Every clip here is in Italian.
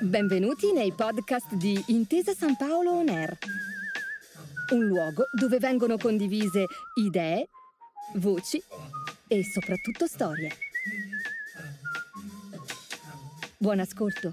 Benvenuti nei podcast di Intesa San Paolo On Air, un luogo dove vengono condivise idee, voci e soprattutto storie. Buon ascolto.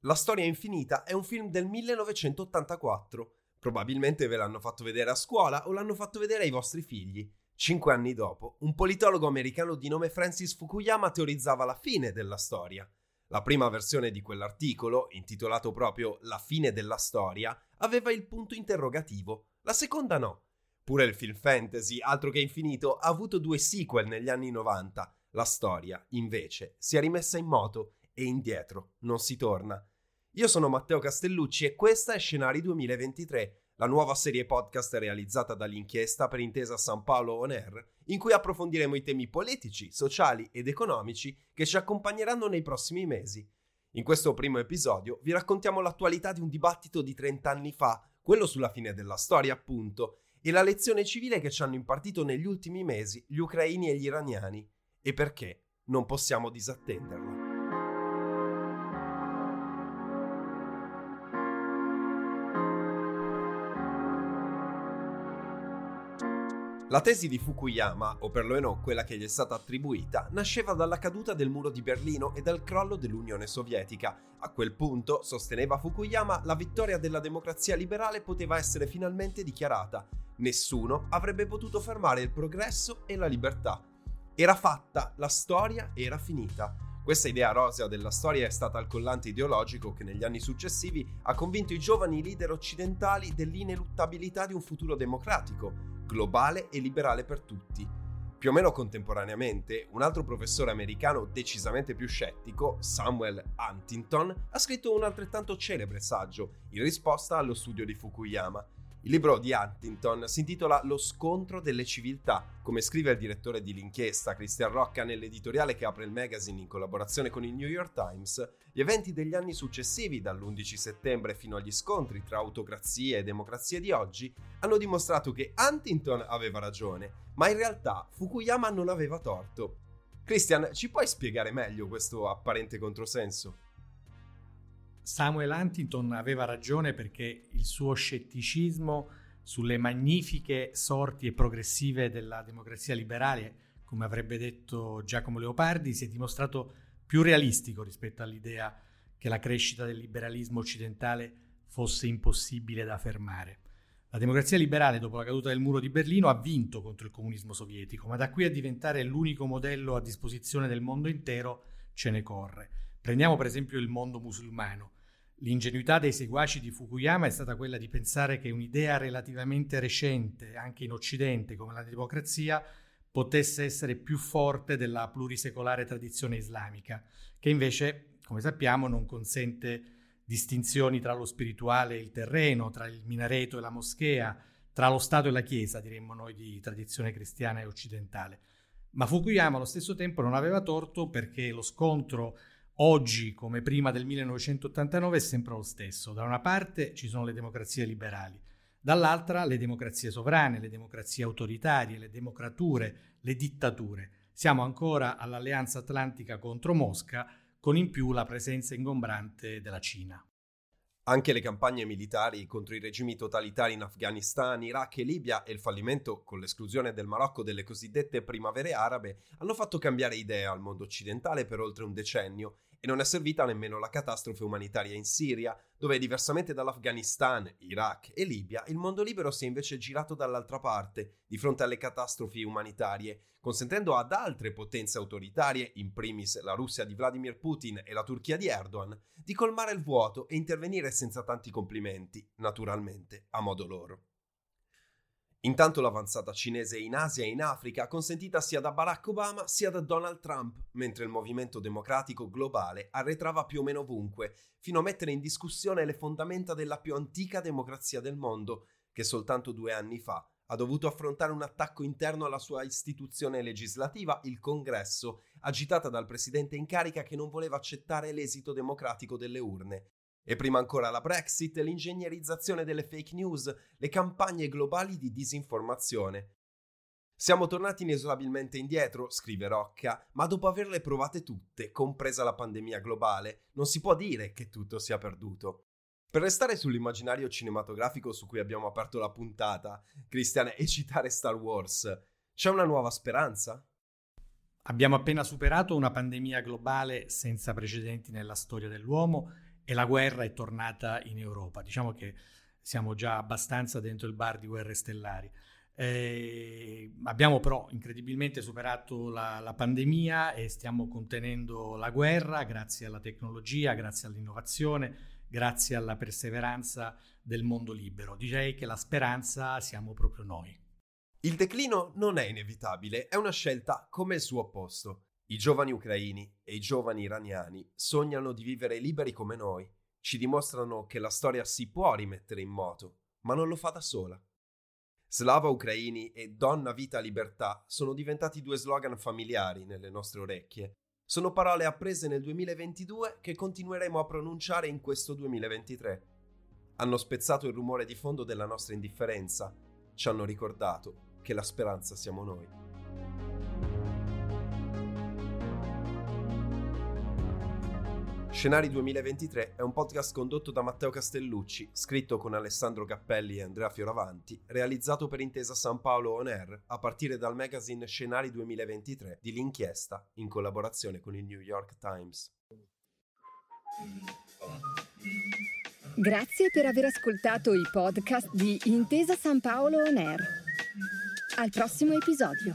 La storia infinita è un film del 1984. Probabilmente ve l'hanno fatto vedere a scuola o l'hanno fatto vedere ai vostri figli. Cinque anni dopo, un politologo americano di nome Francis Fukuyama teorizzava la fine della storia. La prima versione di quell'articolo, intitolato proprio La fine della storia, aveva il punto interrogativo, la seconda no. Pure il film fantasy, altro che infinito, ha avuto due sequel negli anni 90. La storia, invece, si è rimessa in moto e indietro non si torna. Io sono Matteo Castellucci e questa è Scenari 2023, la nuova serie podcast realizzata dall'inchiesta per Intesa San Paolo On Air, in cui approfondiremo i temi politici, sociali ed economici che ci accompagneranno nei prossimi mesi. In questo primo episodio vi raccontiamo l'attualità di un dibattito di 30 anni fa, quello sulla fine della storia appunto, e la lezione civile che ci hanno impartito negli ultimi mesi gli ucraini e gli iraniani, e perché non possiamo disattenderla. La tesi di Fukuyama, o perlomeno quella che gli è stata attribuita, nasceva dalla caduta del muro di Berlino e dal crollo dell'Unione Sovietica. A quel punto, sosteneva Fukuyama, la vittoria della democrazia liberale poteva essere finalmente dichiarata. Nessuno avrebbe potuto fermare il progresso e la libertà. Era fatta, la storia era finita. Questa idea rosea della storia è stata il collante ideologico che negli anni successivi ha convinto i giovani leader occidentali dell'ineluttabilità di un futuro democratico, globale e liberale per tutti. Più o meno contemporaneamente, un altro professore americano decisamente più scettico, Samuel Huntington, ha scritto un altrettanto celebre saggio in risposta allo studio di Fukuyama, il libro di Huntington si intitola Lo scontro delle civiltà. Come scrive il direttore di l'inchiesta Christian Rocca nell'editoriale che apre il magazine in collaborazione con il New York Times, gli eventi degli anni successivi, dall'11 settembre fino agli scontri tra autocrazie e democrazie di oggi, hanno dimostrato che Huntington aveva ragione, ma in realtà Fukuyama non aveva torto. Christian, ci puoi spiegare meglio questo apparente controsenso? Samuel Huntington aveva ragione perché il suo scetticismo sulle magnifiche sorti e progressive della democrazia liberale, come avrebbe detto Giacomo Leopardi, si è dimostrato più realistico rispetto all'idea che la crescita del liberalismo occidentale fosse impossibile da fermare. La democrazia liberale, dopo la caduta del muro di Berlino, ha vinto contro il comunismo sovietico, ma da qui a diventare l'unico modello a disposizione del mondo intero ce ne corre. Prendiamo per esempio il mondo musulmano. L'ingenuità dei seguaci di Fukuyama è stata quella di pensare che un'idea relativamente recente, anche in Occidente, come la democrazia, potesse essere più forte della plurisecolare tradizione islamica, che invece, come sappiamo, non consente distinzioni tra lo spirituale e il terreno, tra il minareto e la moschea, tra lo Stato e la Chiesa, diremmo noi di tradizione cristiana e occidentale. Ma Fukuyama allo stesso tempo non aveva torto perché lo scontro oggi come prima del 1989 è sempre lo stesso. Da una parte ci sono le democrazie liberali, dall'altra le democrazie sovrane, le democrazie autoritarie, le democrature, le dittature. Siamo ancora all'Alleanza Atlantica contro Mosca, con in più la presenza ingombrante della Cina. Anche le campagne militari contro i regimi totalitari in Afghanistan, Iraq e Libia e il fallimento con l'esclusione del Marocco delle cosiddette primavere arabe hanno fatto cambiare idea al mondo occidentale per oltre un decennio e non è servita nemmeno la catastrofe umanitaria in Siria, dove diversamente dall'Afghanistan, Iraq e Libia, il mondo libero si è invece girato dall'altra parte, di fronte alle catastrofi umanitarie, consentendo ad altre potenze autoritarie, in primis la Russia di Vladimir Putin e la Turchia di Erdogan, di colmare il vuoto e intervenire senza tanti complimenti, naturalmente, a modo loro. Intanto l'avanzata cinese in Asia e in Africa ha consentita sia da Barack Obama sia da Donald Trump, mentre il movimento democratico globale arretrava più o meno ovunque, fino a mettere in discussione le fondamenta della più antica democrazia del mondo, che soltanto due anni fa ha dovuto affrontare un attacco interno alla sua istituzione legislativa, il Congresso, agitata dal presidente in carica che non voleva accettare l'esito democratico delle urne e prima ancora la Brexit, l'ingegnerizzazione delle fake news, le campagne globali di disinformazione. Siamo tornati inesorabilmente indietro, scrive Rocca, ma dopo averle provate tutte, compresa la pandemia globale, non si può dire che tutto sia perduto. Per restare sull'immaginario cinematografico su cui abbiamo aperto la puntata, Cristian, e citare Star Wars, c'è una nuova speranza? Abbiamo appena superato una pandemia globale senza precedenti nella storia dell'uomo e la guerra è tornata in Europa. Diciamo che siamo già abbastanza dentro il bar di guerre stellari. Eh, abbiamo però incredibilmente superato la, la, pandemia e stiamo contenendo la guerra grazie alla tecnologia, grazie all'innovazione, grazie alla perseveranza del mondo libero. Direi che la speranza siamo proprio noi. Il declino non è inevitabile, è una scelta come il suo opposto. I giovani ucraini e i giovani iraniani sognano di vivere liberi come noi, ci dimostrano che la storia si può rimettere in moto, ma non lo fa da sola. Slava Ucraini e Donna Vita Libertà sono diventati due slogan familiari nelle nostre orecchie. Sono parole apprese nel 2022 che continueremo a pronunciare in questo 2023. Hanno spezzato il rumore di fondo della nostra indifferenza, ci hanno ricordato che la speranza siamo noi. Scenari 2023 è un podcast condotto da Matteo Castellucci, scritto con Alessandro Cappelli e Andrea Fioravanti, realizzato per Intesa San Paolo On Air a partire dal magazine Scenari 2023 di L'Inchiesta in collaborazione con il New York Times. Grazie per aver ascoltato i podcast di Intesa San Paolo On Air. Al prossimo episodio.